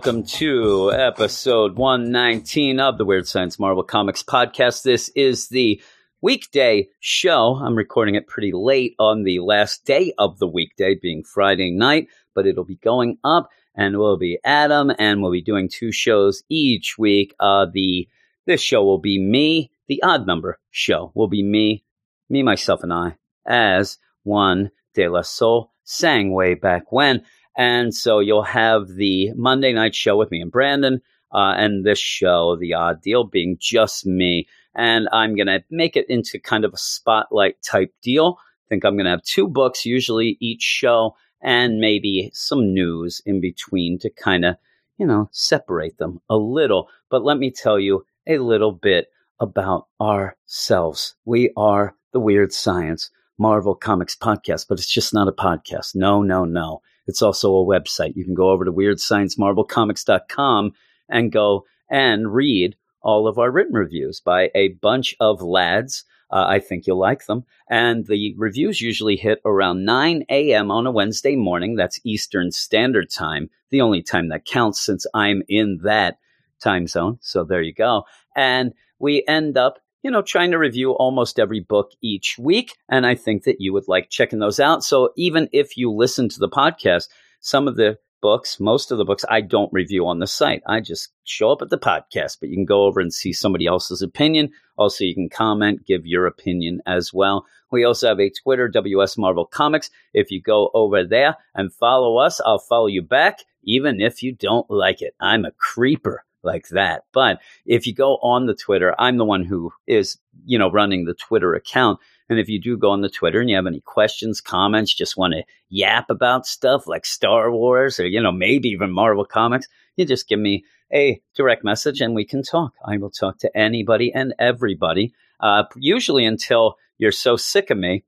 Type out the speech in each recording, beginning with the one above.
welcome to episode 119 of the Weird Science Marvel Comics podcast. This is the weekday show. I'm recording it pretty late on the last day of the weekday, being Friday night, but it'll be going up and we'll be Adam and we'll be doing two shows each week. Uh, the this show will be me. The odd number show will be me, me, myself, and I as one De La Soul sang way back when. And so you'll have the Monday night show with me and Brandon, uh, and this show, The Odd Deal, being just me. And I'm going to make it into kind of a spotlight type deal. I think I'm going to have two books, usually each show, and maybe some news in between to kind of, you know, separate them a little. But let me tell you a little bit about ourselves. We are the Weird Science Marvel Comics Podcast, but it's just not a podcast. No, no, no. It's also a website. You can go over to weirdsciencemarvelcomics.com and go and read all of our written reviews by a bunch of lads. Uh, I think you'll like them. And the reviews usually hit around 9 a.m. on a Wednesday morning. That's Eastern Standard Time, the only time that counts since I'm in that time zone. So there you go. And we end up, you know, trying to review almost every book each week. And I think that you would like checking those out. So even if you listen to the podcast, some of the books, most of the books I don't review on the site. I just show up at the podcast, but you can go over and see somebody else's opinion. Also, you can comment, give your opinion as well. We also have a Twitter, WS Marvel Comics. If you go over there and follow us, I'll follow you back, even if you don't like it. I'm a creeper like that. But if you go on the Twitter, I'm the one who is, you know, running the Twitter account. And if you do go on the Twitter and you have any questions, comments, just want to yap about stuff like Star Wars or, you know, maybe even Marvel Comics, you just give me a direct message and we can talk. I will talk to anybody and everybody, uh, usually until you're so sick of me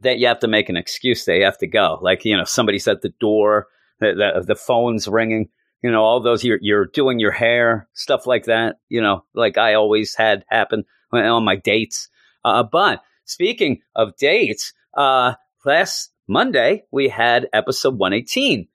that you have to make an excuse that you have to go. Like, you know, somebody's at the door, the, the, the phone's ringing you know, all those you're you're doing your hair, stuff like that. You know, like I always had happen on my dates. Uh, but speaking of dates, uh, last Monday we had episode 118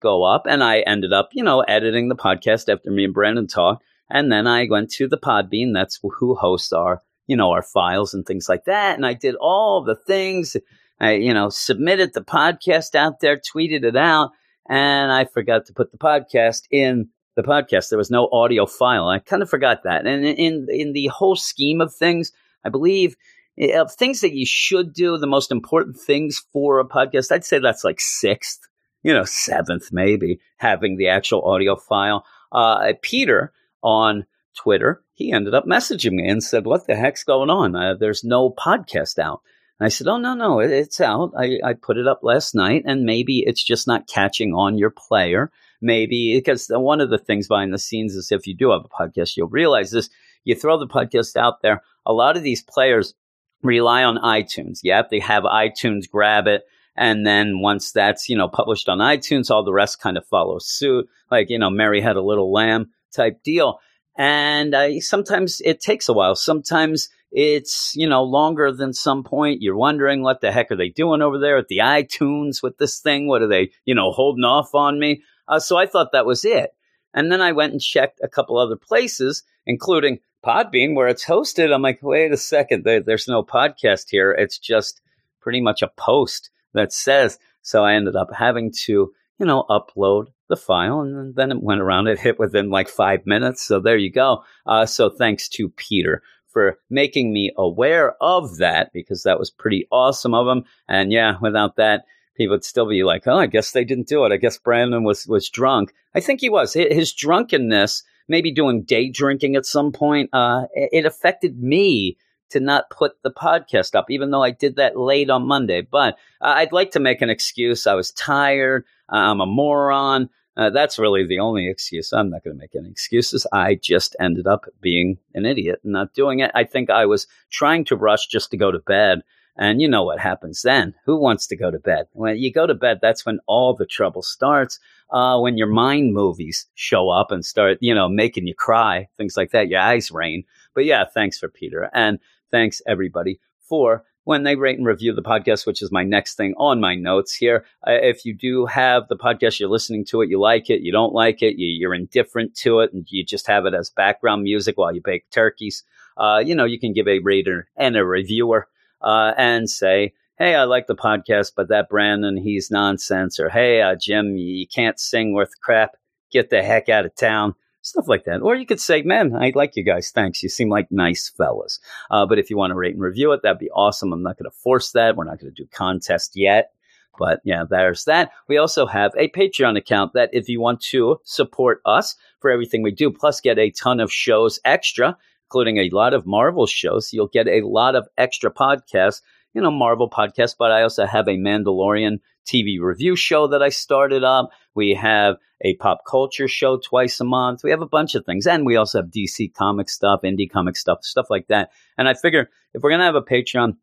go up, and I ended up, you know, editing the podcast after me and Brandon talked, and then I went to the Podbean. That's who hosts our, you know, our files and things like that, and I did all the things. I, you know, submitted the podcast out there, tweeted it out and I forgot to put the podcast in the podcast. There was no audio file. I kind of forgot that. And in in the whole scheme of things, I believe eh, of things that you should do, the most important things for a podcast, I'd say that's like sixth, you know, seventh maybe, having the actual audio file. Uh, Peter on Twitter, he ended up messaging me and said, "What the heck's going on? Uh, there's no podcast out." And I said, Oh, no, no, it, it's out. I, I put it up last night, and maybe it's just not catching on your player. Maybe because one of the things behind the scenes is if you do have a podcast, you'll realize this. You throw the podcast out there, a lot of these players rely on iTunes. Yep, they have iTunes grab it. And then once that's, you know, published on iTunes, all the rest kind of follow suit. Like, you know, Mary had a little lamb type deal. And uh, sometimes it takes a while. Sometimes it's, you know, longer than some point. You're wondering what the heck are they doing over there at the iTunes with this thing? What are they, you know, holding off on me? Uh, so I thought that was it. And then I went and checked a couple other places, including Podbean, where it's hosted. I'm like, wait a second, there, there's no podcast here. It's just pretty much a post that says. So I ended up having to, you know, upload the file and then it went around. It hit within like five minutes. So there you go. Uh, so thanks to Peter for making me aware of that because that was pretty awesome of him. And yeah, without that, people would still be like, "Oh, I guess they didn't do it. I guess Brandon was was drunk." I think he was. His drunkenness, maybe doing day drinking at some point, uh, it affected me to not put the podcast up, even though I did that late on Monday. But uh, I'd like to make an excuse. I was tired. I'm a moron. Uh, that's really the only excuse. I'm not going to make any excuses. I just ended up being an idiot and not doing it. I think I was trying to rush just to go to bed. And you know what happens then? Who wants to go to bed? When you go to bed, that's when all the trouble starts. Uh, when your mind movies show up and start, you know, making you cry, things like that. Your eyes rain. But yeah, thanks for Peter. And thanks everybody for when they rate and review the podcast, which is my next thing on my notes here. Uh, if you do have the podcast, you're listening to it, you like it, you don't like it, you, are indifferent to it, and you just have it as background music while you bake turkeys, uh, you know, you can give a rater and a reviewer uh, and say, hey, I like the podcast, but that Brandon, he's nonsense. Or hey, uh, Jim, you can't sing worth crap. Get the heck out of town stuff like that. Or you could say, man, I like you guys. Thanks. You seem like nice fellas. Uh, but if you want to rate and review it, that'd be awesome. I'm not going to force that. We're not going to do contest yet. But yeah, there's that. We also have a Patreon account that if you want to support us for everything we do, plus get a ton of shows extra, including a lot of Marvel shows, you'll get a lot of extra podcasts you know, Marvel podcast, but I also have a Mandalorian TV review show that I started up. We have a pop culture show twice a month. We have a bunch of things. And we also have DC comic stuff, indie comic stuff, stuff like that. And I figure if we're going to have a Patreon,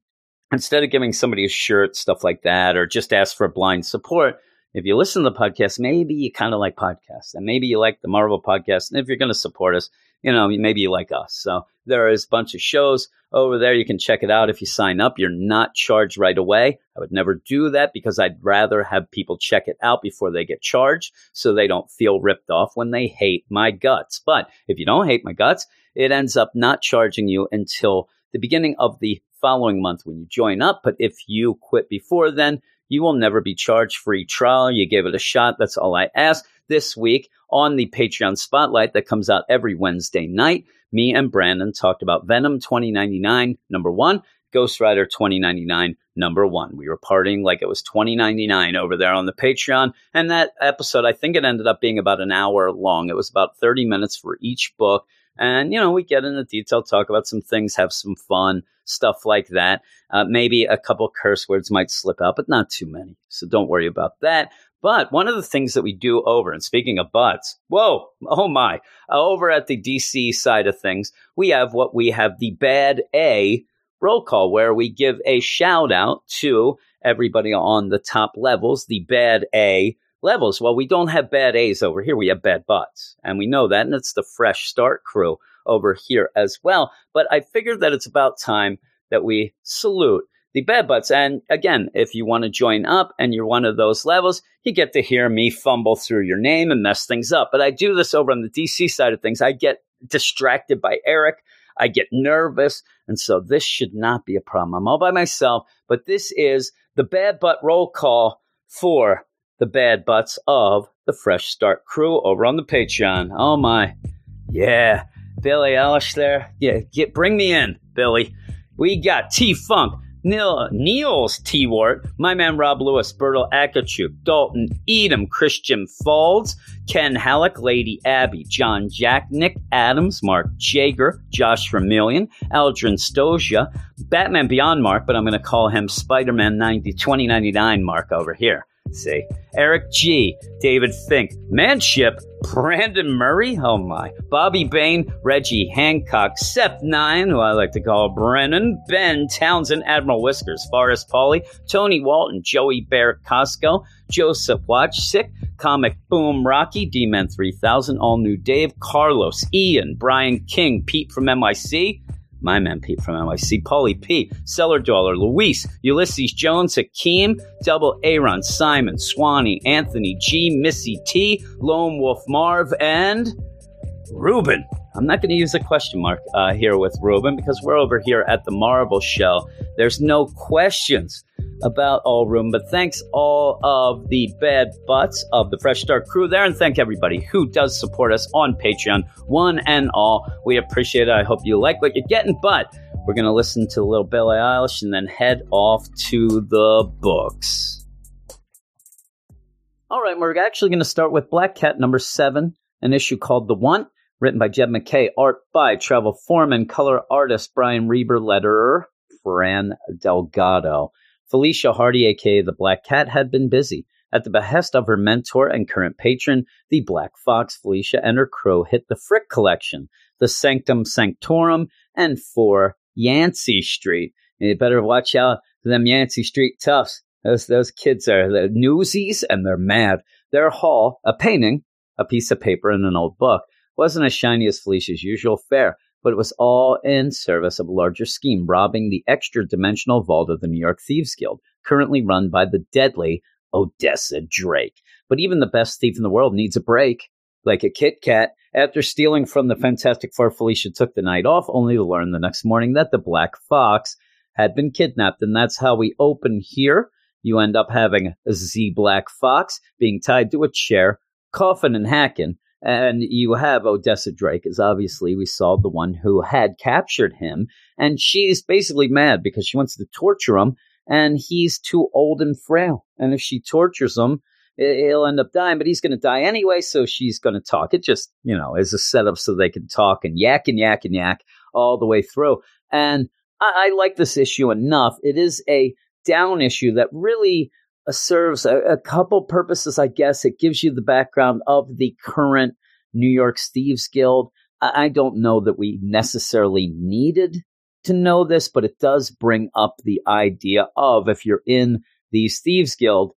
instead of giving somebody a shirt, stuff like that, or just ask for blind support, if you listen to the podcast, maybe you kind of like podcasts and maybe you like the Marvel podcast. And if you're going to support us, you know, maybe you like us. So there is a bunch of shows over there. You can check it out if you sign up. You're not charged right away. I would never do that because I'd rather have people check it out before they get charged so they don't feel ripped off when they hate my guts. But if you don't hate my guts, it ends up not charging you until the beginning of the following month when you join up. But if you quit before then, you will never be charged free trial. You gave it a shot. That's all I ask. This week on the Patreon Spotlight that comes out every Wednesday night, me and Brandon talked about Venom 2099, number one, Ghost Rider 2099, number one. We were partying like it was 2099 over there on the Patreon. And that episode, I think it ended up being about an hour long. It was about 30 minutes for each book. And, you know, we get into detail, talk about some things, have some fun, stuff like that. Uh, maybe a couple curse words might slip out, but not too many. So don't worry about that. But one of the things that we do over, and speaking of butts, whoa, oh my, uh, over at the DC side of things, we have what we have the bad A roll call, where we give a shout out to everybody on the top levels, the bad A levels. Well, we don't have bad A's over here. We have bad butts. And we know that. And it's the fresh start crew over here as well. But I figured that it's about time that we salute the bad butts. And again, if you want to join up and you're one of those levels, you get to hear me fumble through your name and mess things up. But I do this over on the DC side of things. I get distracted by Eric. I get nervous. And so this should not be a problem. I'm all by myself, but this is the bad butt roll call for the bad butts of the Fresh Start crew over on the Patreon. Oh my. Yeah. Billie Eilish there. Yeah, get bring me in, Billy. We got T Funk, Neil, Niels T Wart, my man Rob Lewis, Bertel Akachuk, Dalton Edom, Christian Falls, Ken Halleck, Lady Abby, John Jack, Nick Adams, Mark Jager, Josh Vermillion, Aldrin Stoja, Batman Beyond Mark, but I'm going to call him Spider Man 90, 2099 Mark over here. See, Eric G, David Fink, Manship, Brandon Murray, oh my, Bobby Bain, Reggie Hancock, Seth Nine, who I like to call Brennan, Ben Townsend, Admiral Whiskers, Forrest Pauly, Tony Walton, Joey Bear Costco, Joseph Watch, Sick, Comic Boom Rocky, D-Man 3000, All New Dave, Carlos, Ian, Brian King, Pete from MIC, my man Pete from NYC, Paulie P, Cellar Dollar, Luis, Ulysses Jones, Hakeem, Double Aaron, Simon, Swanee, Anthony G, Missy T, Lone Wolf Marv, and Ruben. I'm not going to use a question mark uh, here with Ruben because we're over here at the Marvel Show. There's no questions about all room. But thanks all of the bad butts of the Fresh Start crew there, and thank everybody who does support us on Patreon, one and all. We appreciate it. I hope you like what you're getting, but we're going to listen to a little Billie Eilish and then head off to the books. All right, we're actually going to start with Black Cat number seven, an issue called The One, written by Jed MacKay, art by Travel Foreman, color artist Brian Reber, letterer Fran Delgado. Felicia Hardy, aka the Black Cat, had been busy. At the behest of her mentor and current patron, the Black Fox, Felicia and her crew hit the Frick Collection, the Sanctum Sanctorum, and 4 Yancey Street. And you better watch out for them Yancey Street toughs. Those, those kids are the newsies and they're mad. Their haul, a painting, a piece of paper, and an old book, wasn't as shiny as Felicia's usual fare, but it was all in service of a larger scheme, robbing the extra dimensional vault of the New York Thieves Guild, currently run by the deadly Odessa Drake. But even the best thief in the world needs a break. Like a Kit Kat, after stealing from the Fantastic Four, Felicia took the night off, only to learn the next morning that the Black Fox had been kidnapped. And that's how we open here. You end up having Z Black Fox being tied to a chair, coughing and hacking. And you have Odessa Drake, as obviously we saw the one who had captured him. And she's basically mad because she wants to torture him, and he's too old and frail. And if she tortures him, he'll end up dying, but he's going to die anyway. So she's going to talk. It just, you know, is a setup so they can talk and yak and yak and yak all the way through. And I, I like this issue enough. It is a down issue that really serves a, a, couple purposes, I guess. It gives you the background of the current New York Thieves Guild. I, I don't know that we necessarily needed to know this, but it does bring up the idea of if you're in these Thieves Guild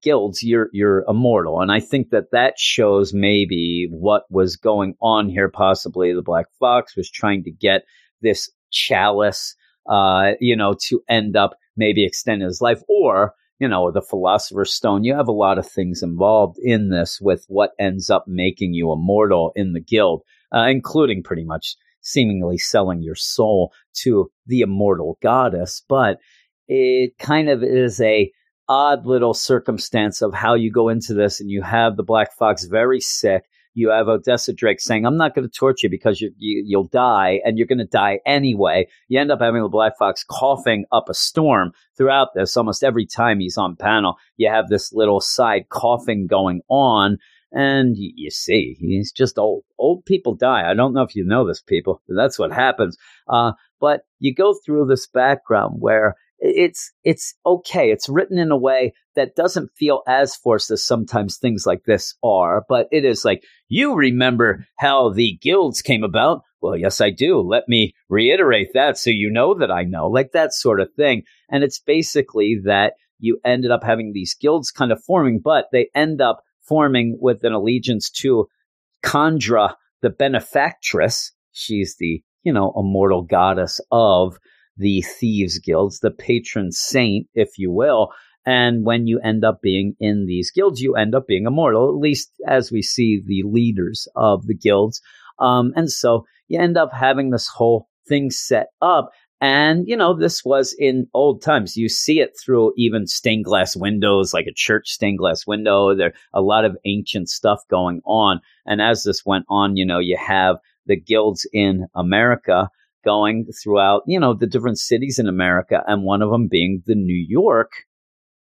guilds, you're you're immortal, and I think that that shows maybe what was going on here. Possibly the Black Fox was trying to get this chalice, uh, you know, to end up maybe extend his life, or you know, the Philosopher's Stone. You have a lot of things involved in this with what ends up making you immortal in the guild, uh, including pretty much seemingly selling your soul to the immortal goddess. But it kind of is a odd little circumstance of how you go into this and you have the Black Fox very sick you have Odessa Drake saying, I'm not going to torture you because you, you, you'll die and you're going to die anyway. You end up having the Black Fox coughing up a storm throughout this. Almost every time he's on panel, you have this little side coughing going on. And you, see, he's just old. Old people die. I don't know if you know this, people, that's what happens. Uh, but you go through this background where it's it's okay. It's written in a way that doesn't feel as forced as sometimes things like this are, but it is like you remember how the guilds came about. Well, yes, I do. Let me reiterate that so you know that I know, like that sort of thing. And it's basically that you ended up having these guilds kind of forming, but they end up forming with an allegiance to Chandra, the benefactress. She's the, you know, immortal goddess of the thieves guilds, the patron saint, if you will. And when you end up being in these guilds, you end up being immortal, at least as we see the leaders of the guilds. Um, and so you end up having this whole thing set up. And, you know, this was in old times. You see it through even stained glass windows, like a church stained glass window. There a lot of ancient stuff going on. And as this went on, you know, you have the guilds in America going throughout, you know, the different cities in America, and one of them being the New York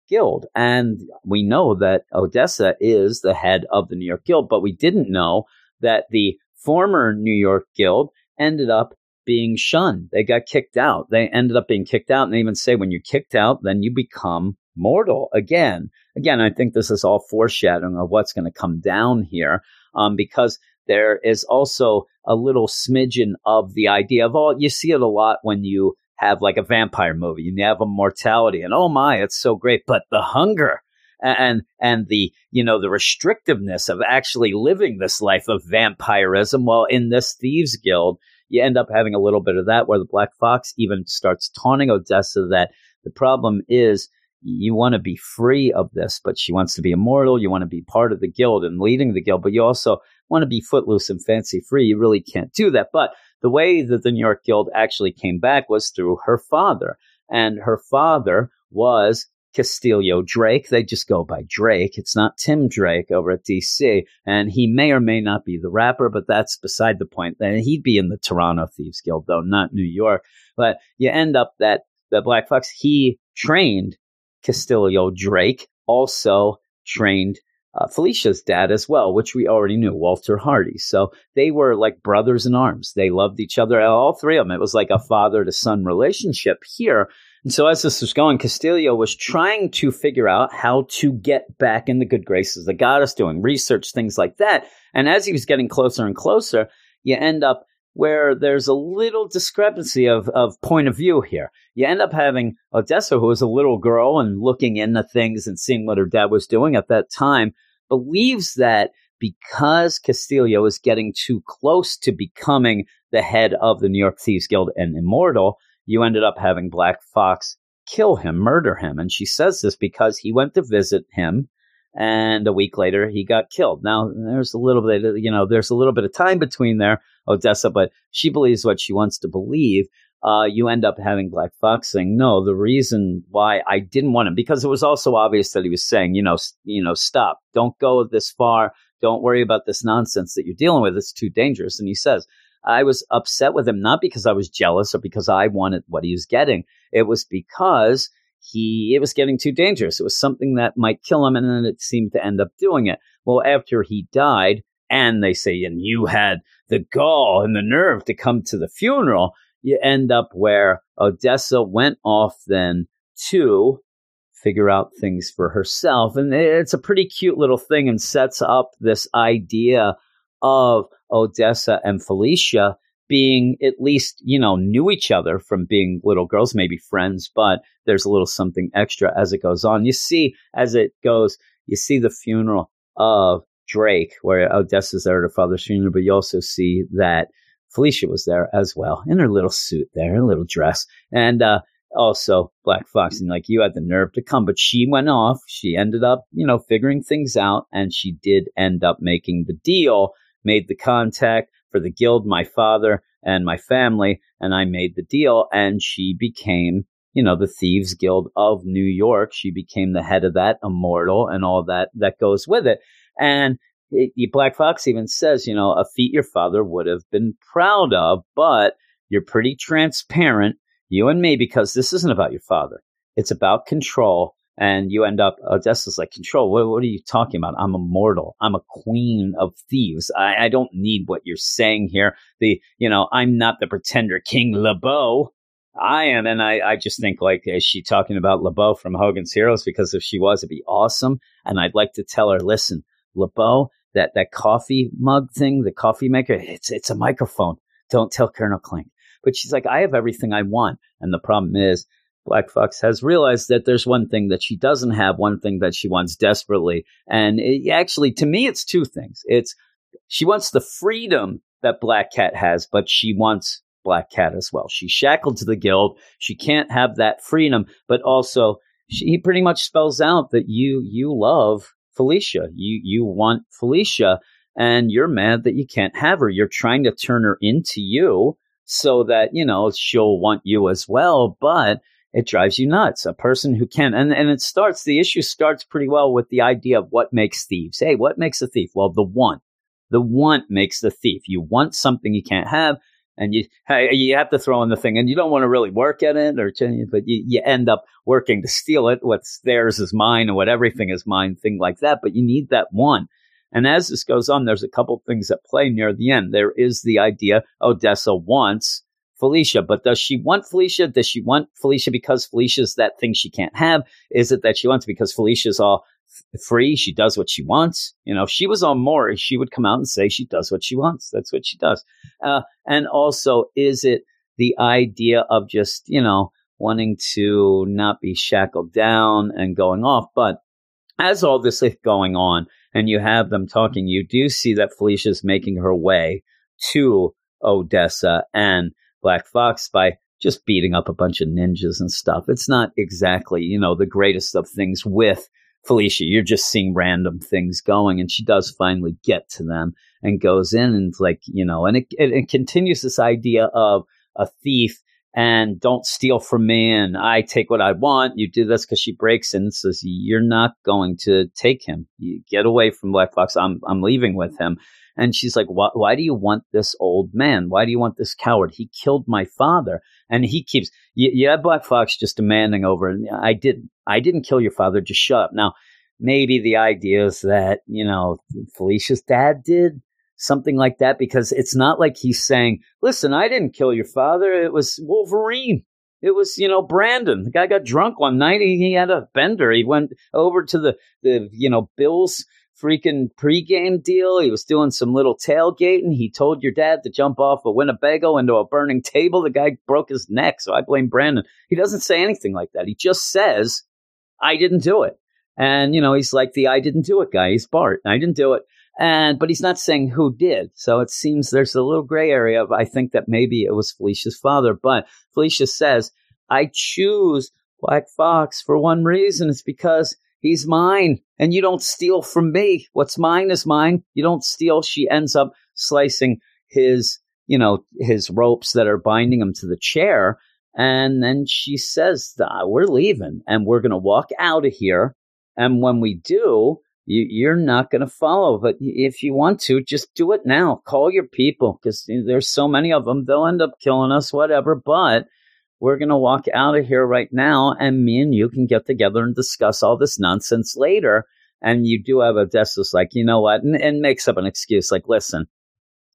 Guild. And we know that Odessa is the head of the New York Guild, but we didn't know that the former New York Guild ended up being shunned. They got kicked out. They ended up being kicked out. And they even say when you're kicked out, then you become mortal again. Again, I think this is all foreshadowing of what's going to come down here um, because there is also a little smidgen of the idea of, all you see it a lot when you have like a vampire movie and you have a mortality and oh my, it's so great. But the hunger and and the you know the restrictiveness of actually living this life of vampirism well in this thieves guild you end up having a little bit of that where the black fox even starts taunting odessa that the problem is you want to be free of this but she wants to be immortal you want to be part of the guild and leading the guild but you also want to be footloose and fancy free, you really can't do that. But the way that the New York Guild actually came back was through her father. And her father was Castillo Drake. They just go by Drake. It's not Tim Drake over at DC. And he may or may not be the rapper, but that's beside the point. And he'd be in the Toronto Thieves Guild, though, not New York. But you end up that the Black Fox, he trained Castillo Drake, also trained uh, Felicia's dad as well, which we already knew, Walter Hardy. So they were like brothers in arms. They loved each other, all three of them. It was like a father to son relationship here. And so as this was going, Castillo was trying to figure out how to get back in the good graces of the goddess, doing research, things like that. And as he was getting closer and closer, you end up where there's a little discrepancy of, of point of view here. You end up having Odessa, who was a little girl and looking into things and seeing what her dad was doing at that time, believes that because Castillo is getting too close to becoming the head of the New York Thieves Guild and immortal, you ended up having Black Fox kill him, murder him. And she says this because he went to visit him and a week later he got killed. Now there's a little bit, you know, there's a little bit of time between there, Odessa, but she believes what she wants to believe. Uh, you end up having Black Fox saying, "No, the reason why I didn't want him because it was also obvious that he was saying, you know, you know, stop, don't go this far, don't worry about this nonsense that you're dealing with. It's too dangerous." And he says, I was upset with him, not because I was jealous or because I wanted what he was getting. It was because he it was getting too dangerous. It was something that might kill him, and then it seemed to end up doing it. Well, after he died, and they say, and you had the gall and the nerve to come to the funeral, you end up where Odessa went off then to figure out things for herself. And it's a pretty cute little thing and sets up this idea of Odessa and Felicia being at least, you know, knew each other from being little girls, maybe friends, but there's a little something extra as it goes on. You see, as it goes, you see the funeral of Drake, where Odessa's there at her father's funeral, but you also see that Felicia was there as well in her little suit there, her little dress. And, uh, also Black Fox, and like you had the nerve to come, but she went off. She ended up, you know, figuring things out, and she did end up making the deal made the contact for the guild, my father and my family, and I made the deal. And she became, you know, the Thieves Guild of New York. She became the head of that, immortal, and all that that goes with it. And it, Black Fox even says, you know, a feat your father would have been proud of, but you're pretty transparent, you and me, because this isn't about your father. It's about control and you end up uh, Odessa's like control. What, what, are you talking about? I'm immortal. I'm a queen of thieves. I, I, don't need what you're saying here. The you know I'm not the pretender King LeBeau. I am, and I, I just think like is she talking about LeBeau from Hogan's Heroes? Because if she was, it'd be awesome. And I'd like to tell her, listen, LeBeau, that that coffee mug thing, the coffee maker, it's it's a microphone. Don't tell Colonel Klink. But she's like, I have everything I want, and the problem is Black Fox has realized that there's one thing that she doesn't have, one thing that she wants desperately. And it, actually, to me, it's two things. It's she wants the freedom that Black Cat has, but she wants Black Cat as well. She's shackled to the guild. She can't have that freedom, but also she, he pretty much spells out that you you love Felicia. You you want Felicia, and you're mad that you can't have her. You're trying to turn her into you so that you know she'll want you as well, but it drives you nuts. A person who can, and, and it starts, the issue starts pretty well with the idea of what makes thieves. Hey, what makes a thief? Well, the want. The want makes the thief. You want something you can't have, and you you have to throw in the thing, and you don't want to really work at it, or change, but you, you end up working to steal it. What's theirs is mine, and what everything is mine, thing like that. But you need that one. And as this goes on, there's a couple things that play near the end. There is the idea Odessa wants Felicia. But does she want Felicia? Does she want Felicia because Felicia's that thing she can't have? Is it that she wants because Felicia's all free? She does what she wants. You know, if she was on Maury, she would come out and say she does what she wants. That's what she does. Uh, and also, is it the idea of just, you know, wanting to not be shackled down and going off? But as all this is going on and you have them talking, you do see that Felicia's making her way to Odessa and Black Fox by just beating up a bunch of ninjas and stuff. It's not exactly, you know, the greatest of things with Felicia. You're just seeing random things going, and she does finally get to them and goes in and like, you know, and it, it, it continues this idea of a thief and don't steal from me and I take what I want. You do this because she breaks in and says, You're not going to take him. You get away from Black Fox. I'm I'm leaving with him. And she's like, why, why do you want this old man? Why do you want this coward? He killed my father. And he keeps, have Black Fox just demanding over. And I didn't, I didn't kill your father. Just shut up. Now, maybe the idea is that, you know, Felicia's dad did something like that because it's not like he's saying, listen, I didn't kill your father. It was Wolverine. It was, you know, Brandon. The guy got drunk one night. He, he had a bender. He went over to the, the, you know, Bills freaking pregame deal. He was doing some little tailgating. He told your dad to jump off a Winnebago into a burning table. The guy broke his neck. So I blame Brandon. He doesn't say anything like that. He just says, I didn't do it. And, you know, he's like the I didn't do it guy. He's Bart. I didn't do it. And, but he's not saying who did. So it seems there's a little gray area of, I think that maybe it was Felicia's father. But Felicia says, I choose Black Fox for one reason. It's because he's mine and you don't steal from me. What's mine is mine. You don't steal. She ends up slicing his, you know, his ropes that are binding him to the chair. And then she says, we're leaving and we're going to walk out of here. And when we do, you, you're not going to follow. But if you want to, just do it now. Call your people because there's so many of them. They'll end up killing us, whatever. But we're going to walk out of here right now, and me and you can get together and discuss all this nonsense later. And you do have Odessa's like, you know what, and, and makes up an excuse like, listen,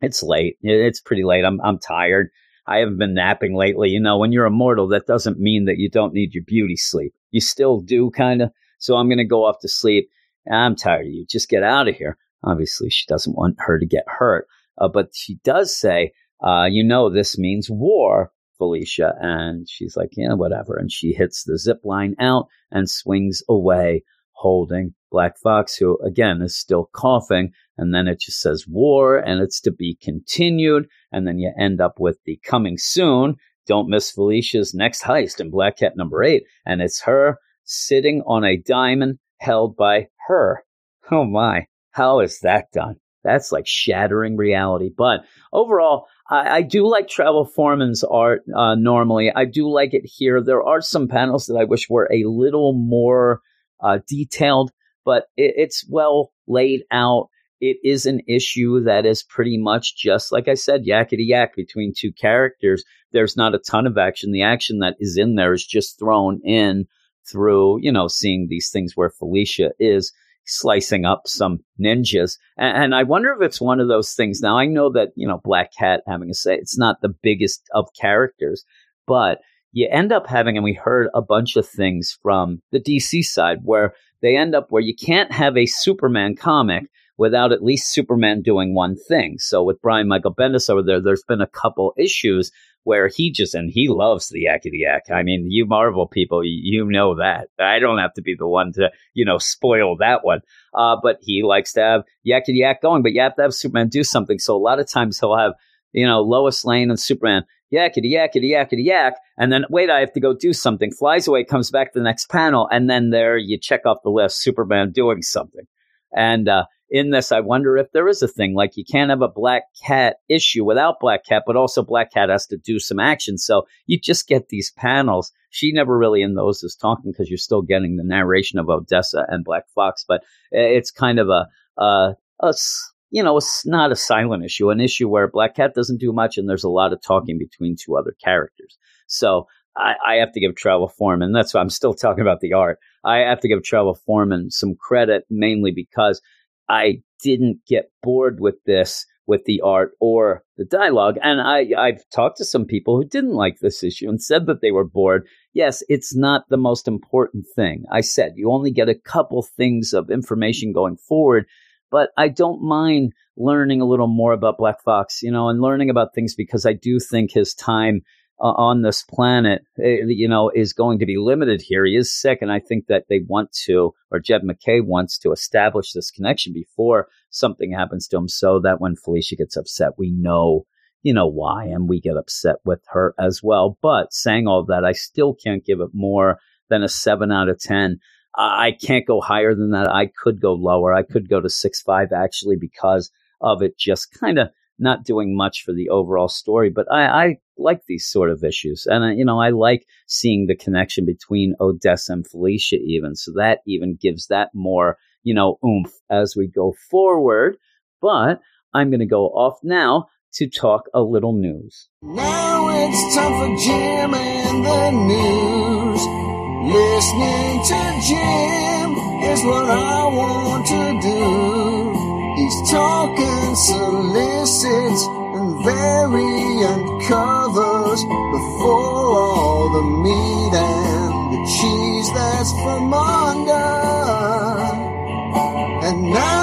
it's late. It's pretty late. I'm I'm tired. I haven't been napping lately. You know, when you're immortal, that doesn't mean that you don't need your beauty sleep. You still do, kind of. So I'm going to go off to sleep. I'm tired of you. Just get out of here. Obviously, she doesn't want her to get hurt. Uh, but she does say, uh, you know, this means war, Felicia. And she's like, yeah, whatever. And she hits the zip line out and swings away, holding Black Fox, who again is still coughing. And then it just says war and it's to be continued. And then you end up with the coming soon. Don't miss Felicia's next heist in Black Cat number eight. And it's her sitting on a diamond held by her. Oh my, how is that done? That's like shattering reality. But overall, I, I do like Travel Foreman's art uh, normally. I do like it here. There are some panels that I wish were a little more uh, detailed, but it, it's well laid out. It is an issue that is pretty much just like I said, yakety yak between two characters. There's not a ton of action. The action that is in there is just thrown in through, you know, seeing these things where Felicia is slicing up some ninjas. And, and, I wonder if it's one of those things. Now, I know that, you know, Black Cat having a say, it's not the biggest of characters, but you end up having, and we heard a bunch of things from the DC side where they end up where you can't have a Superman comic without at least Superman doing one thing. So with Brian Michael Bendis over there, there's been a couple issues where he just and he loves the yakety yak. I mean, you Marvel people, you know that. I don't have to be the one to you know spoil that one. Uh, but he likes to have yakety yak going. But you have to have Superman do something. So a lot of times he'll have you know Lois Lane and Superman yakety yakety yakety yak, and then wait, I have to go do something. Flies away, comes back to the next panel, and then there you check off the list. Superman doing something, and uh, in this, I wonder if there is a thing like you can't have a Black Cat issue without Black Cat, but also Black Cat has to do some action. So you just get these panels. She never really in those is talking because you're still getting the narration of Odessa and Black Fox, but eh, it's kind of a, a, a you know, it's not a silent issue, an issue where Black Cat doesn't do much and there's a lot of talking between two other characters. So I, I have to give Travel Foreman, that's why I'm still talking about the art. I have to give Travel Foreman some credit mainly because I didn't get bored with this with the art or the dialogue. And I, I've talked to some people who didn't like this issue and said that they were bored. Yes, it's not the most important thing. I said you only get a couple things of information going forward, but I don't mind learning a little more about Black Fox, you know, and learning about things because I do think his time uh, on this planet, eh, you know, is going to be limited here. He is sick, and I think that they want to, or Jed MacKay wants to establish this connection before something happens to him, so that when Felicia gets upset, we know, you know, why, and we get upset with her as well. But saying all that, I still can't give it more than a seven out of ten. I can't go higher than that. I could go lower. I could go to six five actually because of it just kind of not doing much for the overall story. But I, I like these sort of issues. And, uh, you know, I like seeing the connection between Odessa and Felicia, even. So that even gives that more, you know, oomph as we go forward. But I'm going to go off now to talk a little news. Now it's time for Jim and the news. Listening to Jim is what I want to do. He's talking solicits and variant covers before all the meat and the cheese that's from under. And now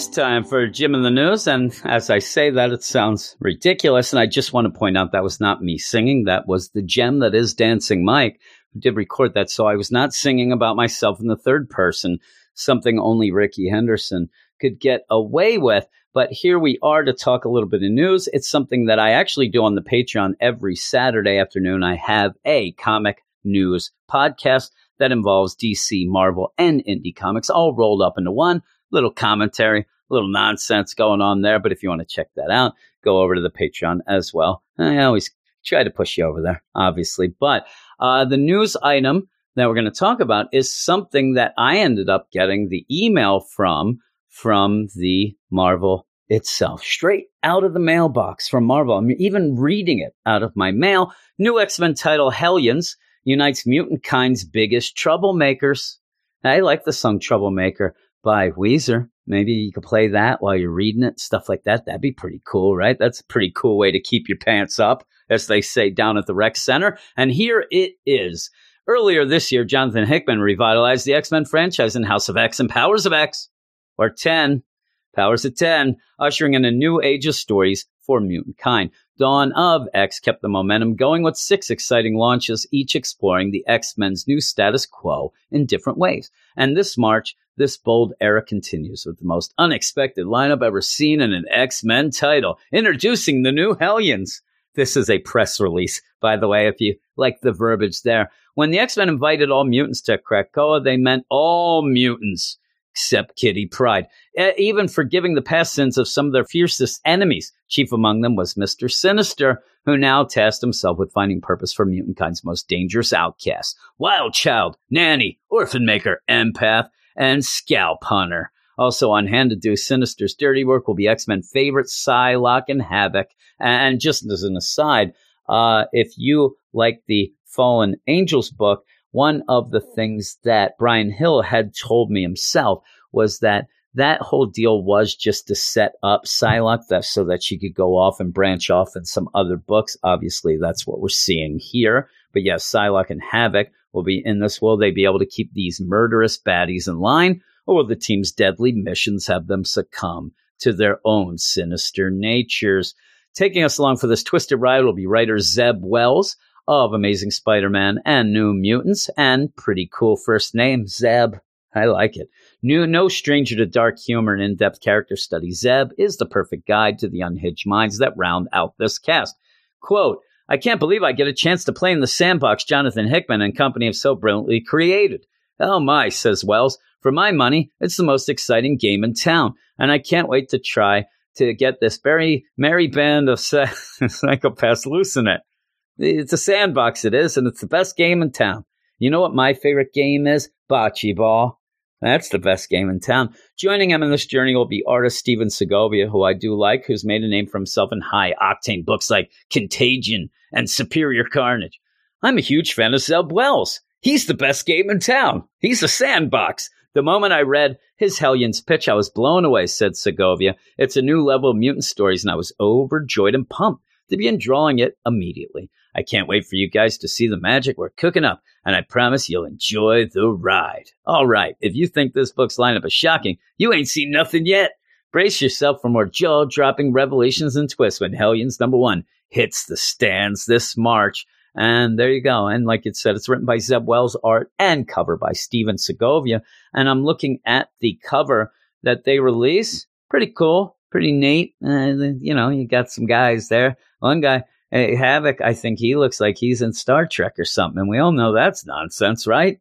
is time for Jim in the News. And as I say that, it sounds ridiculous. And I just want to point out that was not me singing. That was the gem that is Dancing Mike, who did record that. So I was not singing about myself in the third person, something only Rickey Henderson could get away with. But here we are to talk a little bit of news. It's something that I actually do on the Patreon every Saturday afternoon. I have a comic news podcast that involves DC, Marvel, and indie comics all rolled up into one. Little commentary, a little nonsense going on there. But if you want to check that out, go over to the Patreon as well. I always try to push you over there, obviously. But uh, the news item that we're going to talk about is something that I ended up getting the email from from the Marvel itself, straight out of the mailbox from Marvel. I'm even reading it out of my mail. New X Men title Hellions unites mutant kind's biggest troublemakers. I like the song Troublemaker by Weezer. Maybe you could play that while you're reading it, stuff like that. That'd be pretty cool, right? That's a pretty cool way to keep your pants up, as they say down at the rec center. And here it is. Earlier this year, Jonathan Hickman revitalized the X Men franchise in House of X and Powers of X, or 10, Powers of 10, ushering in a new age of stories for mutant kind. Dawn of X kept the momentum going with six exciting launches, each exploring the X Men's new status quo in different ways. And this March, this bold era continues with the most unexpected lineup ever seen in an X Men title, introducing the new Hellions. This is a press release, by the way, if you like the verbiage there. When the X Men invited all mutants to Krakoa, they meant all mutants except Kitty Pryde, even forgiving the past sins of some of their fiercest enemies. Chief among them was Mr. Sinister, who now tasked himself with finding purpose for mutant kind's most dangerous outcasts Wild Child, Nanny, Orphan Maker, Empath, and Scalp Hunter. Also on hand to do Sinister's dirty work will be X Men favorite Psylocke and Havoc. And just as an aside, uh, if you like the Fallen Angels book, one of the things that Bryan Hill had told me himself was that that whole deal was just to set up Psylocke that, so that she could go off and branch off in some other books. Obviously, that's what we're seeing here. But yes, Psylocke and Havoc will be in this. Will they be able to keep these murderous baddies in line, or will the team's deadly missions have them succumb to their own sinister natures? Taking us along for this twisted ride will be writer Zeb Wells of Amazing Spider Man and New Mutants, and pretty cool first name, Zeb. I like it. New, no stranger to dark humor and in depth character study, Zeb is the perfect guide to the unhinged minds that round out this cast. Quote, I can't believe I get a chance to play in the sandbox Jonathan Hickman and company have so brilliantly created. Oh my, says Wells. For my money, it's the most exciting game in town, and I can't wait to try to get this very merry band of psychopaths loose in it. It's a sandbox, it is, and it's the best game in town. You know what my favorite game is? Bocce ball. That's the best game in town. Joining him in this journey will be artist Stephen Segovia, who I do like, who's made a name for himself in high octane books like Contagion and Superior Carnage. I'm a huge fan of Zeb Wells. He's the best game in town. He's a sandbox. The moment I read his Hellions pitch, I was blown away, said Segovia. It's a new level of mutant stories, and I was overjoyed and pumped to begin drawing it immediately. I can't wait for you guys to see the magic we're cooking up, and I promise you'll enjoy the ride. All right, if you think this book's lineup is shocking, you ain't seen nothing yet. Brace yourself for more jaw dropping revelations and twists when Hellions number one hits the stands this March. And there you go. And like it said, it's written by Zeb Wells, art and cover by Stephen Segovia. And I'm looking at the cover that they release. Pretty cool, pretty neat. Uh, you know, you got some guys there. One guy, Hey, Havoc, I think he looks like he's in Star Trek or something. And we all know that's nonsense, right?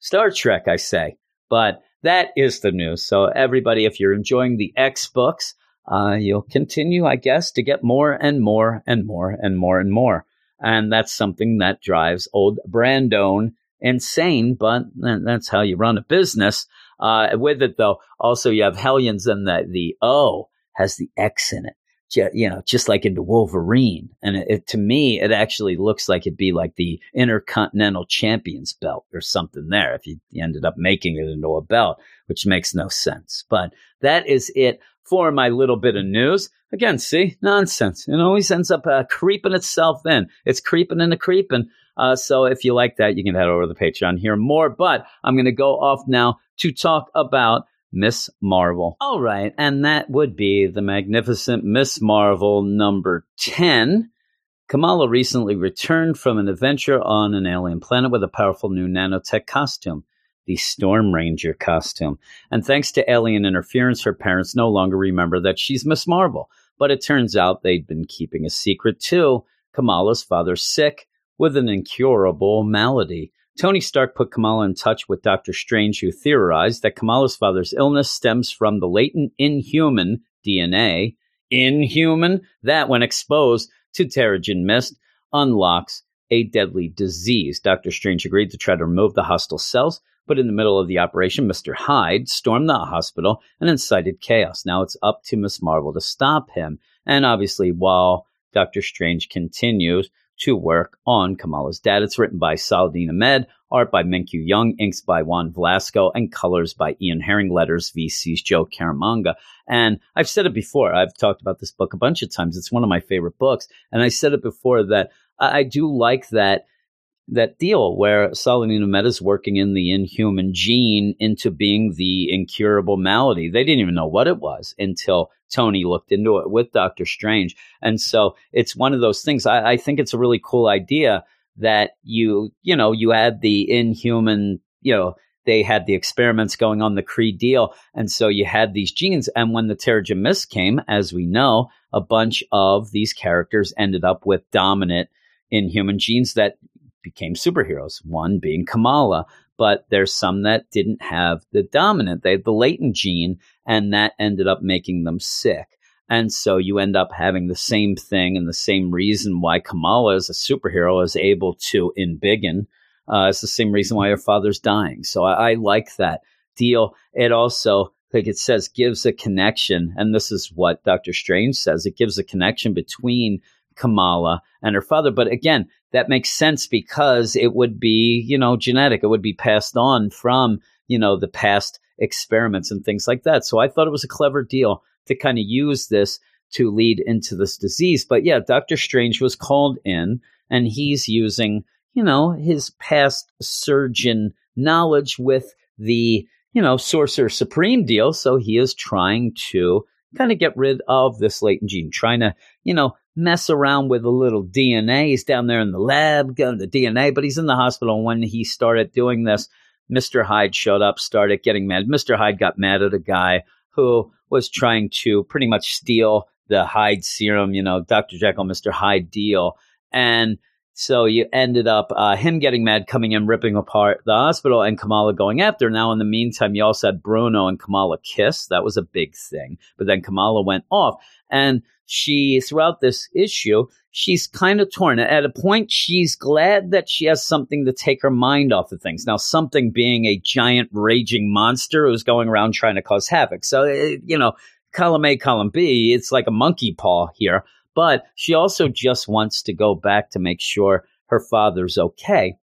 Star Trek, I say. But that is the news. So, everybody, if you're enjoying the X books, uh, you'll continue, I guess, to get more and more and more and more and more. And that's something that drives old Brandone insane, but that's how you run a business. Uh, with it, though, also you have Hellions and the, the O has the X in it. You know, just like into Wolverine. And it, it, to me, it actually looks like it'd be like the Intercontinental Champions belt or something there if you, ended up making it into a belt, which makes no sense. But that is it for my little bit of news. Again, see, nonsense. It always ends up uh, creeping itself in. It's creeping and into creeping. Uh, so if you like that, you can head over to the Patreon, hear more. But I'm going to go off now to talk about Miss Marvel. All right. And that would be the magnificent Miss Marvel number 10. Kamala recently returned from an adventure on an alien planet with a powerful new nanotech costume, the Storm Ranger costume. And thanks to alien interference, her parents no longer remember that she's Miss Marvel. But it turns out they'd been keeping a secret too. Kamala's father's sick with an incurable malady. Tony Stark put Kamala in touch with Doctor Strange, who theorized that Kamala's father's illness stems from the latent inhuman DNA, inhuman, that when exposed to Terrigen Mist, unlocks a deadly disease. Doctor Strange agreed to try to remove the hostile cells, but in the middle of the operation, Mr. Hyde stormed the hospital and incited chaos. Now it's up to Miss Marvel to stop him. And obviously, while Doctor Strange continues to work on Kamala's dad, it's written by Saladin Ahmed, art by Minkyu Jung, inks by Juan Velasco, and colors by Ian Herring, letters VC's Joe Caramagna. And I've said it before, I've talked about this book a bunch of times. It's one of my favorite books. And I said it before that I do like that that deal where Saladin Ahmed is working in the inhuman gene into being the incurable malady. They didn't even know what it was until Tony looked into it with Doctor Strange. And so it's one of those things. I, I think it's a really cool idea that you, you know, you had the inhuman, you know, they had the experiments going on the Kree deal. And so you had these genes. And when the Terrigen Mist came, as we know, a bunch of these characters ended up with dominant inhuman genes that became superheroes, one being Kamala. But there's some that didn't have the dominant, they had the latent gene, and that ended up making them sick. And so you end up having the same thing and the same reason why Kamala as a superhero is able to embiggen. Uh, it's the same reason why her father's dying. So I, I like that deal. It also, like it says, gives a connection. And this is what Doctor Strange says it gives a connection between Kamala and her father. But again, that makes sense because it would be, you know, genetic. It would be passed on from, you know, the past experiments and things like that. So I thought it was a clever deal to kind of use this to lead into this disease. But yeah, Doctor Strange was called in and he's using, you know, his past surgeon knowledge with the, you know, Sorcerer Supreme deal. So he is trying to kind of get rid of this latent gene, trying to, you know, mess around with a little DNA. He's down there in the lab going to DNA, but he's in the hospital. And when he started doing this, Mr. Hyde showed up, started getting mad. Mr. Hyde got mad at a guy who was trying to pretty much steal the Hyde serum, you know, Dr. Jekyll, Mr. Hyde deal. And so you ended up uh, him getting mad, coming in, ripping apart the hospital, and Kamala going after. Now, in the meantime, you also had Bruno and Kamala kiss. That was a big thing. But then Kamala went off, and she, throughout this issue, she's kind of torn. At a point, she's glad that she has something to take her mind off of things. Now, something being a giant raging monster who's going around trying to cause havoc. So, eh, you know, column A, column B, it's like a monkey paw here. But she also just wants to go back to make sure her father's okay.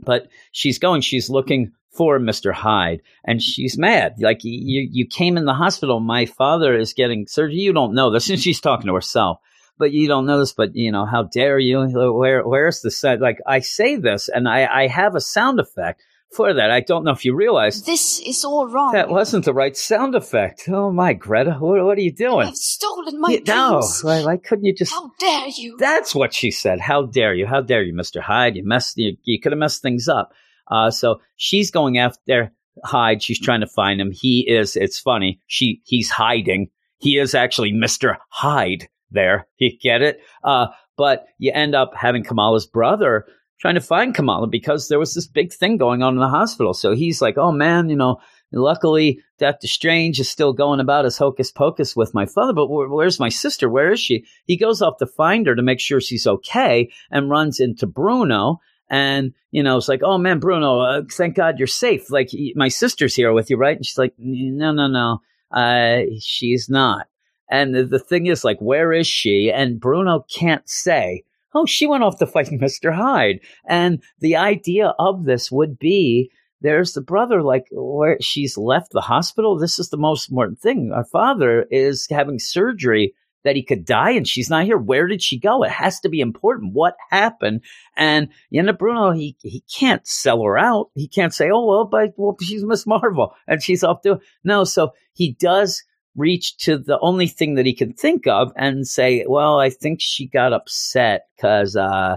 But she's going, she's looking for Mr. Hyde and she's mad. Like you, you came in the hospital. My father is getting surgery. You don't know this. And she's talking to herself, but you don't know this, but you know, how dare you? Where, where's the set? Like I say this and I, I have a sound effect for that. I don't know if you realize This is all wrong. that wasn't the right sound effect. Oh my, Greta, what, what are you doing? You've stolen my Yeah, no, why, why couldn't you just? How dare you? That's what she said. How dare you? How dare you, Mister Hyde? You messed. You, you could have messed things up. Uh, so she's going after Hyde. She's trying to find him. He is. It's funny. She he's hiding. He is actually Mister Hyde. There, you get it. Uh, but you end up having Kamala's brother trying to find Kamala because there was this big thing going on in the hospital. So he's like, "Oh man, you know." Luckily, Doctor Strange is still going about his hocus pocus with my father, but where, where's my sister? Where is she? He goes off to find her to make sure she's okay and runs into Bruno. And, you know, it's like, oh man, Bruno, uh, thank God you're safe. Like, my sister's here with you, right? And she's like, no, no, no, uh, she's not. And the, the thing is, like, where is she? And Bruno can't say, oh, she went off to fight Mr. Hyde. And the idea of this would be there's the brother, like, where she's left the hospital. This is the most important thing. Our father is having surgery that he could die and she's not here. Where did she go? It has to be important. What happened? And Yenda Bruno, he, he can't sell her out. He can't say, oh, well, but well, she's Miss Marvel and she's off to, no. So he does reach to the only thing that he can think of and say, well, I think she got upset because, uh,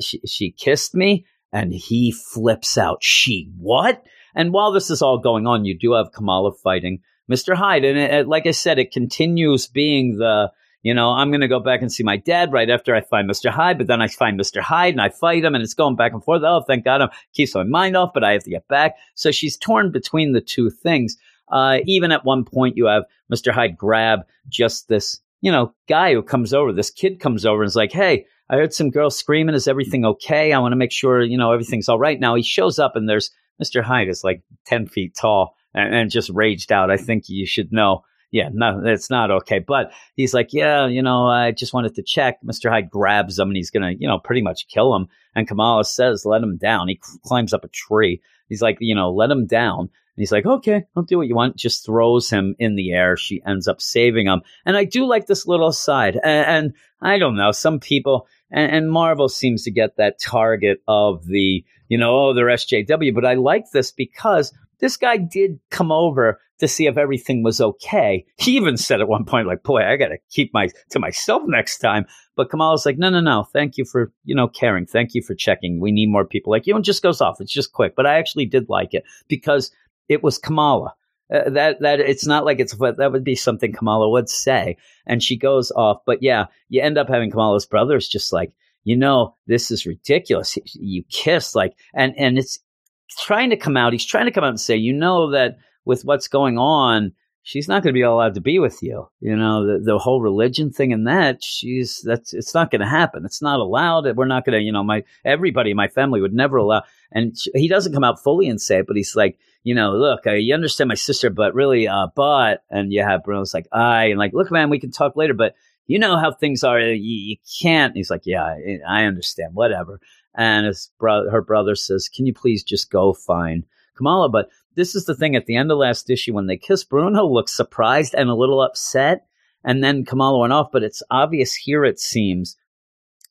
she, she kissed me and he flips out. She what? And while this is all going on, you do have Kamala fighting Mr. Hyde. And it, it, like I said, it continues being the, you know, I'm going to go back and see my dad right after I find Mr. Hyde, but then I find Mr. Hyde and I fight him and it's going back and forth. Oh, thank God. I'm keeps my mind off, but I have to get back. So she's torn between the two things. Uh, even at one point, you have Mr. Hyde grab just this, you know, guy who comes over. This kid comes over and is like, "Hey, I heard some girls screaming. Is everything okay? I want to make sure you know everything's all right." Now he shows up and there's Mr. Hyde is like ten feet tall and, and just raged out. I think you should know. Yeah, no, it's not okay. But he's like, yeah, you know, I just wanted to check. Mr. Hyde grabs him and he's going to, you know, pretty much kill him. And Kamala says, let him down. He climbs up a tree. He's like, you know, let him down. And he's like, okay, I'll do what you want. Just throws him in the air. She ends up saving him. And I do like this little aside. And, and I don't know, some people, and, and, Marvel seems to get that target of the, you know, oh, they're SJW. But I like this because this guy did come over to see if everything was okay. He even said at one point, like, boy, I got to keep my to myself next time. But Kamala's like, no, no, no. Thank you for, you know, caring. Thank you for checking. We need more people like you. And just goes off. It's just quick. But I actually did like it because it was Kamala. Uh, that that it's not like it's that would be something Kamala would say, and she goes off. But yeah, you end up having Kamala's brothers just like you know this is ridiculous. You kiss like and and it's trying to come out. He's trying to come out and say, you know that with what's going on, she's not going to be allowed to be with you. You know, the, the whole religion thing and that she's that's it's not going to happen. It's not allowed. We're not going to, you know, my everybody in my family would never allow. And he doesn't come out fully and say it, but he's like, you know, look, uh, you understand my sister, but really, uh, but and you have Bruno's like, I and like, look, man, we can talk later, but you know how things are. You, you can't. he's like, yeah, I, I understand, whatever. And his brother, her brother says, can you please just go find Kamala? But this is the thing at the end of last issue when they kiss, Bruno looks surprised and a little upset. And then Kamala went off, but it's obvious here, it seems,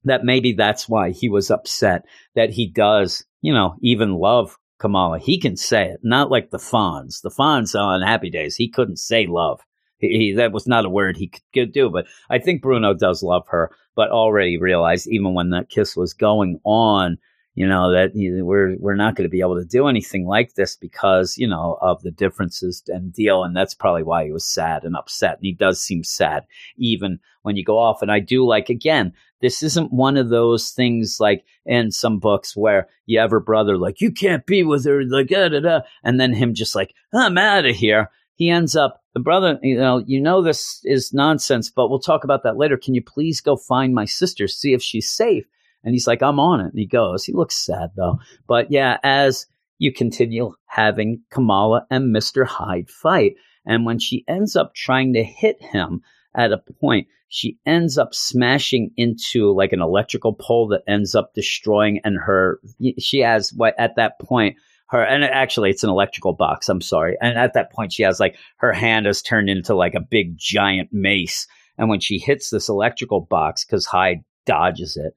that maybe that's why he was upset that he does, you know, even love Kamala. He can say it, not like the Fonz. The Fonz on Happy Days, he couldn't say love. He, he, that was not a word he could do, but I think Bruno does love her, but already realized even when that kiss was going on, you know that we're we're not going to be able to do anything like this because you know of the differences and deal and that's probably why he was sad and upset and he does seem sad even when you go off. And i do like again this isn't one of those things like in some books where you have her brother like you can't be with her like da, da, da, and then him just like i'm out of here. He ends up the brother you know you know this is nonsense but we'll talk about that later. Can you please go find my sister see if she's safe and he's like, I'm on it. And he goes. He looks sad though. But yeah, as you continue having Kamala and Mr. Hyde fight. And when she ends up trying to hit him at a point, she ends up smashing into like an electrical pole that ends up destroying and her she has what at that point her and actually it's an electrical box i'm sorry and at that point she has like her hand has turned into like a big giant mace and when she hits this electrical box because hyde dodges it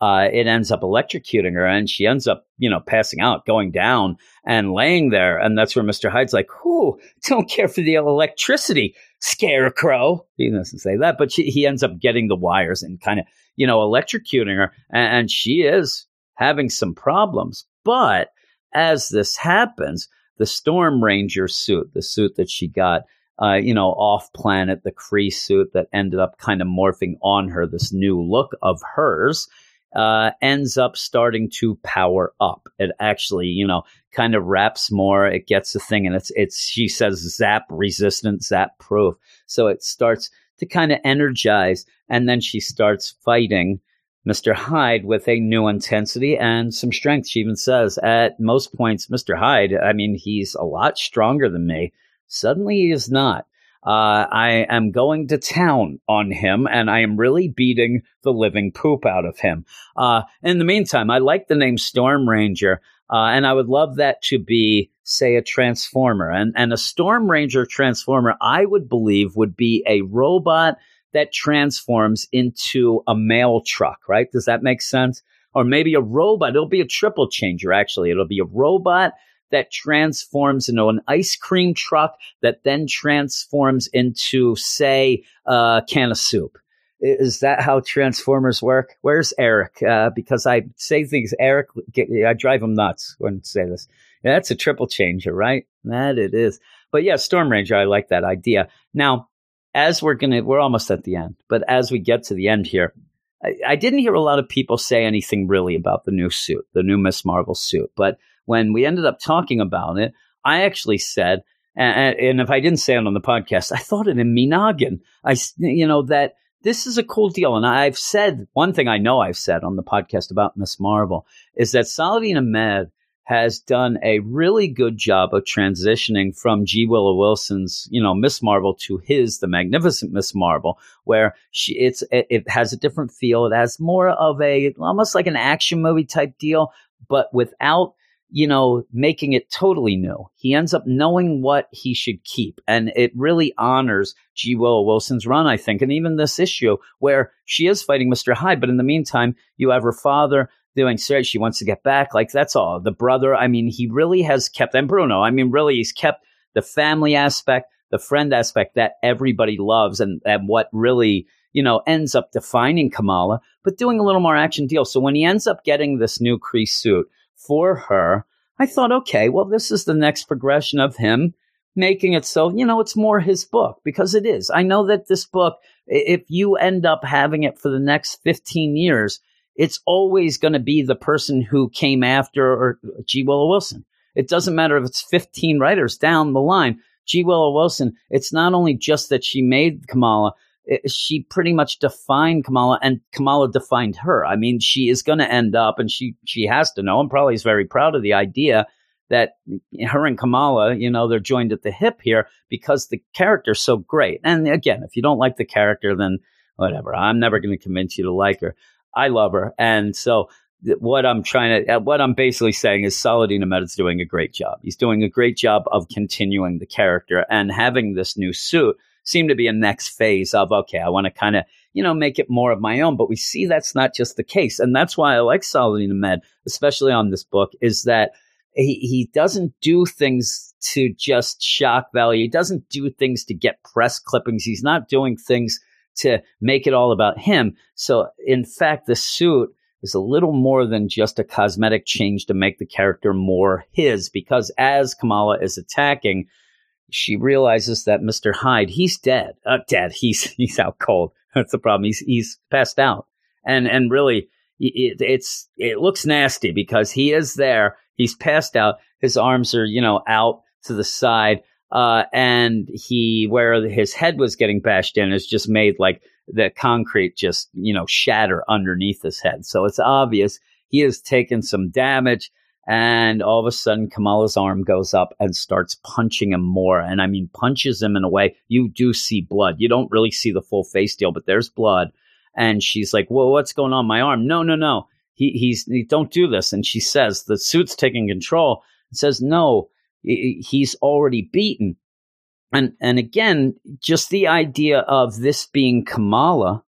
uh, it ends up electrocuting her and she ends up, you know, passing out, going down and laying there. And that's where Mr. Hyde's like, whoo, don't care for the electricity, scarecrow. He doesn't say that, but she, he ends up getting the wires and kind of, you know, electrocuting her. And, and she is having some problems. But as this happens, the Storm Ranger suit, the suit that she got, uh, you know, off planet, the Kree suit that ended up kind of morphing on her, this new look of hers uh, ends up starting to power up. It actually, you know, kind of wraps more. It gets the thing, and it's it's she says zap resistant, zap proof. So it starts to kind of energize, and then she starts fighting Mr. Hyde with a new intensity and some strength. She even says at most points, Mr. Hyde, I mean, he's a lot stronger than me. Suddenly he is not. Uh, I am going to town on him, and I am really beating the living poop out of him. Uh, in the meantime, I like the name Storm Ranger, uh, and I would love that to be, say, a transformer. And and a Storm Ranger transformer, I would believe, would be a robot that transforms into a mail truck. Right? Does that make sense? Or maybe a robot. It'll be a triple changer. Actually, it'll be a robot that transforms into an ice cream truck that then transforms into, say, a can of soup. Is that how Transformers work? Where's Eric? Uh, because I say things, Eric, get, I drive him nuts when I say this. Yeah, that's a triple changer, right? That it is. But yeah, Storm Ranger, I like that idea. Now, as we're gonna, we're almost at the end, but as we get to the end here, I, I didn't hear a lot of people say anything really about the new suit, the new Miss Marvel suit. But when we ended up talking about it, I actually said, and, and if I didn't say it on the podcast, I thought it in me noggin. I, you know, that this is a cool deal. And I've said one thing I know I've said on the podcast about Miss Marvel is that Saladin Ahmed has done a really good job of transitioning from G. Willow Wilson's, you know, Miss Marvel to his, the magnificent Miss Marvel, where she, it's, it, it has a different feel. It has more of a, almost like an action movie type deal, but without you know, making it totally new. He ends up knowing what he should keep. And it really honors G. Willow Wilson's run, I think. And even this issue where she is fighting Mr. Hyde, but in the meantime, you have her father doing so she wants to get back. Like that's all. The brother, I mean, he really has kept and Bruno, I mean, really he's kept the family aspect, the friend aspect that everybody loves and, and what really you know, ends up defining Kamala, but doing a little more action deal. So when he ends up getting this new Kree suit, for her, I thought, okay, well, this is the next progression of him making it so, you know, it's more his book because it is. I know that this book, if you end up having it for the next 15 years, it's always going to be the person who came after or G. Willow Wilson. It doesn't matter if it's 15 writers down the line. G. Willow Wilson, it's not only just that she made Kamala, it, she pretty much defined Kamala and Kamala defined her. I mean, she is going to end up and she, she has to know and probably is very proud of the idea that her and Kamala, you know, they're joined at the hip here because the character's so great. And again, if you don't like the character, then whatever. I'm never going to convince you to like her. I love her. And so what I'm trying to, uh, what I'm basically saying is Saladin Ahmed is doing a great job. He's doing a great job of continuing the character and having this new suit seem to be a next phase of, okay, I want to kind of, you know, make it more of my own. But we see that's not just the case. And that's why I like Saladin Ahmed, especially on this book, is that he, he doesn't do things to just shock value. He doesn't do things to get press clippings. He's not doing things to make it all about him. So in fact, the suit is a little more than just a cosmetic change to make the character more his because as Kamala is attacking, she realizes that Mr. Hyde, he's dead. Uh, dead. He's he's out cold. That's the problem. He's he's passed out. And and really, it, it's it looks nasty because he is there. He's passed out. His arms are you know out to the side. Uh, and he where his head was getting bashed in is just made like the concrete just you know shatter underneath his head. So it's obvious he has taken some damage. And all of a sudden, Kamala's arm goes up and starts punching him more. And I mean, punches him in a way you do see blood. You don't really see the full face deal, but there's blood. And she's like, Well, what's going on? My arm. No, no, no. He, he's, he, don't do this. And she says, The suit's taking control. And says, No, he's already beaten. And, and again, just the idea of this being Kamala,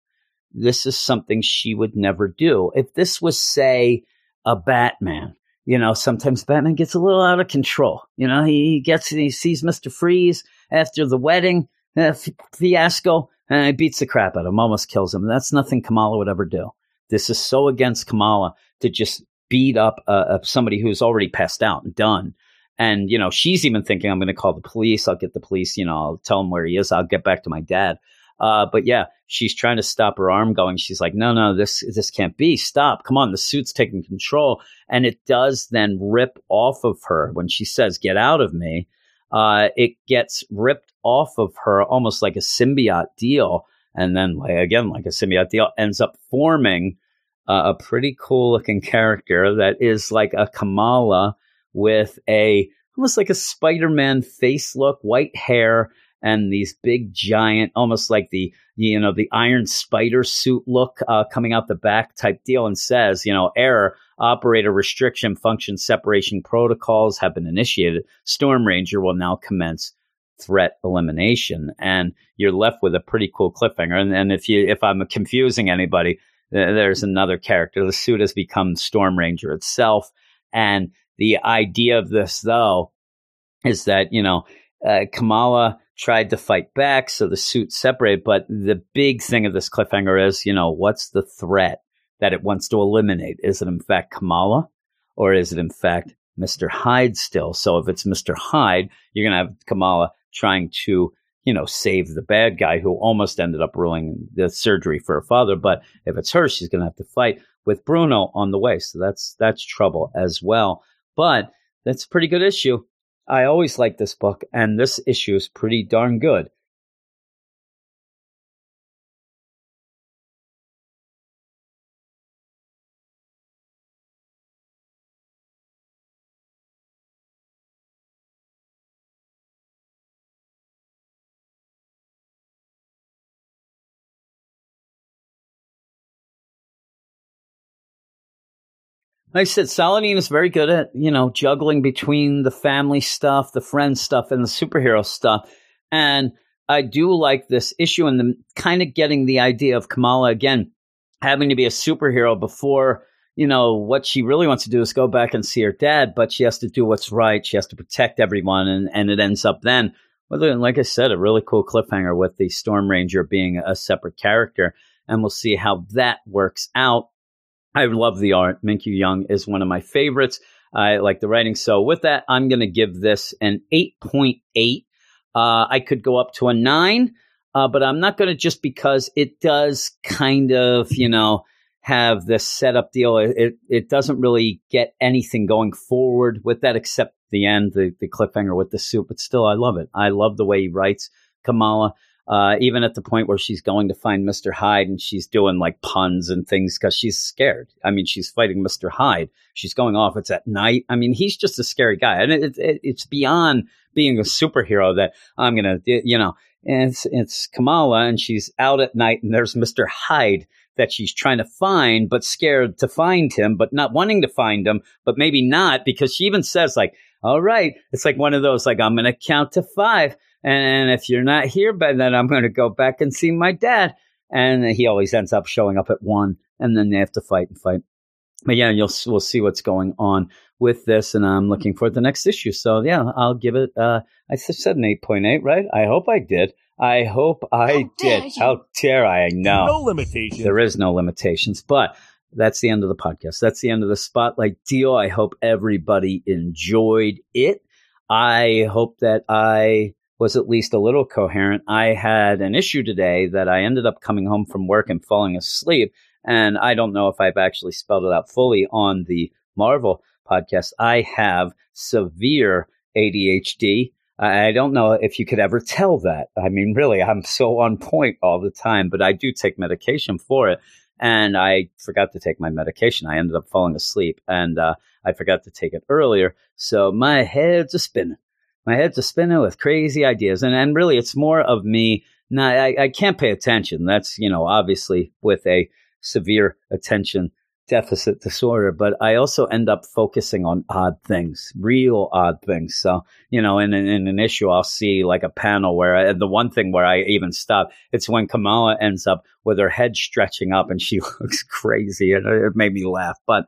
this is something she would never do. If this was, say, a Batman, you know, sometimes Batman gets a little out of control. You know, he, gets, he sees Mr. Freeze after the wedding uh, fiasco and he beats the crap out of him, almost kills him. That's nothing Kamala would ever do. This is so against Kamala to just beat up uh, somebody who's already passed out and done. And, you know, she's even thinking, I'm going to call the police. I'll get the police, you know, I'll tell him where he is. I'll get back to my dad. Uh, but yeah, she's trying to stop her arm going. She's like, no, no, this, this can't be. Stop. Come on. The suit's taking control. And it does then rip off of her when she says, get out of me. Uh, it gets ripped off of her almost like a symbiote deal. And then, like, again, like a symbiote deal ends up forming uh, a pretty cool looking character that is like a Kamala with a almost like a Spider Man face look, white hair, and these big giant, almost like the you know the Iron Spider suit look uh, coming out the back type deal, and says, you know, error operator restriction function separation protocols have been initiated. Storm Ranger will now commence threat elimination, and you're left with a pretty cool cliffhanger. And, and if you if I'm confusing anybody, there's another character. The suit has become Storm Ranger itself, and the idea of this though is that you know uh, Kamala tried to fight back, so the suit separated. But the big thing of this cliffhanger is, you know, what's the threat that it wants to eliminate? Is it in fact Kamala, or is it in fact Mister Hyde still? So if it's Mister Hyde, you're to have Kamala trying to, you know, save the bad guy who almost ended up ruining the surgery for her father. But if it's her, she's going to have to fight with Bruno on the way. So that's that's trouble as well. But that's a pretty good issue. I always like this book, and this issue is pretty darn good. I said, Saladin is very good at, you know, juggling between the family stuff, the friend stuff, and the superhero stuff. And I do like this issue and the kind of getting the idea of Kamala again having to be a superhero before, you know, what she really wants to do is go back and see her dad, but she has to do what's right. She has to protect everyone. And, and it ends up then, well, like I said, a really cool cliffhanger with the Storm Ranger being a separate character. And we'll see how that works out. I love the art. Minkyu Jung is one of my favorites. I like the writing. So with that, I'm going to give this an 8.8. Uh, I could go up to a nine, uh, but I'm not going to just because it does kind of, you know, have this setup deal. It, it, it doesn't really get anything going forward with that except the end, the, the cliffhanger with the soup. But still, I love it. I love the way he writes Kamala uh, even at the point where she's going to find Mr. Hyde and she's doing like puns and things because she's scared. I mean, she's fighting Mr. Hyde. She's going off. It's at night. I mean, he's just a scary guy. And it, it, it's beyond being a superhero that I'm to, you know, and it's, it's Kamala and she's out at night and there's Mr. Hyde that she's trying to find, but scared to find him, but not wanting to find him, but maybe not because she even says like, all right, it's like one of those, like, I'm to count to five. And if you're not here by then, I'm going to go back and see my dad. And he always ends up showing up at one, and then they have to fight and fight. But yeah, you'll we'll see what's going on with this, and I'm looking for the next issue. So yeah, I'll give it. Uh, I said an eight point eight, right? I hope I did. I hope I How did. you. How dare I? know No limitations. there is no limitations, but that's the end of the podcast. That's the end of the spotlight deal. I hope everybody enjoyed it. I hope that I was at least a little coherent. I had an issue today that I ended up coming home from work and falling asleep. And I don't know if I've actually spelled it out fully on the Marvel podcast. I have severe ADHD. I don't know if you could ever tell that. I mean, really, I'm so on point all the time, but I do take medication for it. And I forgot to take my medication. I ended up falling asleep and uh, I forgot to take it earlier. So my head's a spinning. My head's a spinning with crazy ideas. And, and really, it's more of me. Now, I, I can't pay attention. That's, you know, obviously with a severe attention deficit disorder, but I also end up focusing on odd things, real odd things. So, you know, in, in, in an issue, I'll see like a panel where I, the one thing where I even stop, it's when Kamala ends up with her head stretching up and she looks crazy and it made me laugh. But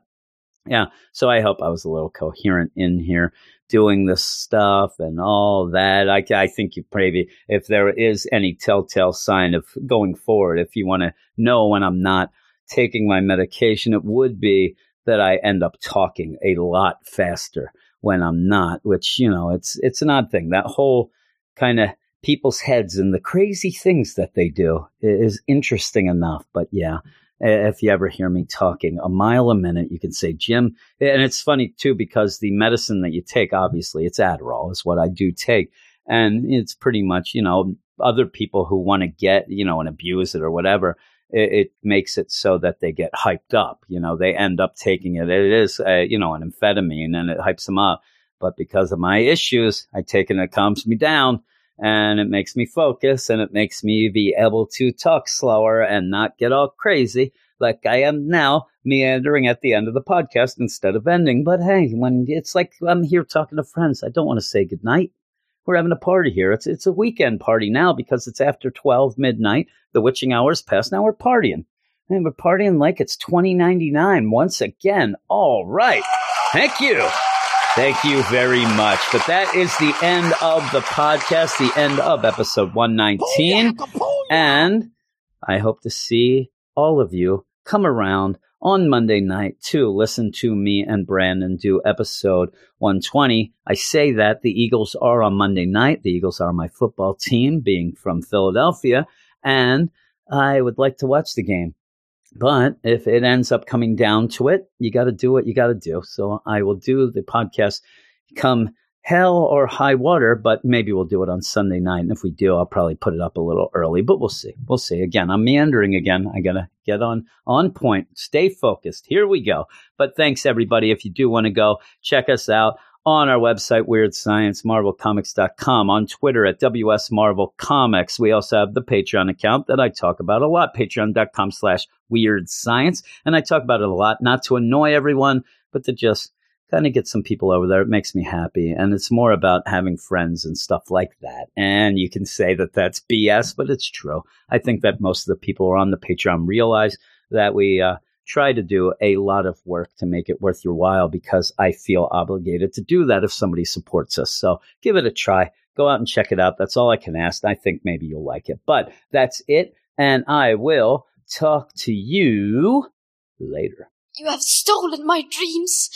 yeah, so I hope I was a little coherent in here doing this stuff and all that. I, I think you maybe, if there is any telltale sign of going forward, if you want to know when I'm not taking my medication, it would be that I end up talking a lot faster when I'm not, which, you know, it's, it's an odd thing. That whole kind of people's heads and the crazy things that they do is interesting enough. But yeah, if you ever hear me talking a mile a minute, you can say, Jim. And it's funny too, because the medicine that you take, obviously, it's Adderall, is what I do take. And it's pretty much, you know, other people who want to get, you know, and abuse it or whatever, it, it makes it so that they get hyped up. You know, they end up taking it. It is, a, you know, an amphetamine and it hypes them up. But because of my issues, I take it and it calms me down. And it makes me focus and it makes me be able to talk slower and not get all crazy like I am now, meandering at the end of the podcast instead of ending. But hey, when it's like I'm here talking to friends, I don't want to say goodnight. We're having a party here. It's it's a weekend party now because it's after twelve midnight. The witching hours passed. Now we're partying. And we're partying like it's twenty ninety nine once again. All right. Thank you. Thank you very much. But that is the end of the podcast, the end of episode 119. And I hope to see all of you come around on Monday night to listen to me and Brandon do episode 120. I say that the Eagles are on Monday night. The Eagles are my football team, being from Philadelphia, and I would like to watch the game. But if it ends up coming down to it, you got to do what you got to do. So I will do the podcast come hell or high water, but maybe we'll do it on Sunday night. And if we do, I'll probably put it up a little early, but we'll see. We'll see. Again, I'm meandering again. I got to get on on point. Stay focused. Here we go. But thanks everybody. If you do want to go, check us out on our website, Weird MarvelComics.com, on Twitter at WS Marvel Comics. We also have the Patreon account that I talk about a lot, patreon.com slash Weird Science. And I talk about it a lot, not to annoy everyone, but to just kind of get some people over there. It makes me happy. And it's more about having friends and stuff like that. And you can say that that's BS, but it's true. I think that most of the people who are on the Patreon realize that we, uh, try to do a lot of work to make it worth your while because I feel obligated to do that if somebody supports us. So give it a try. Go out and check it out. That's all I can ask. I think maybe you'll like it. But that's it. And I will talk to you later. You have stolen my dreams.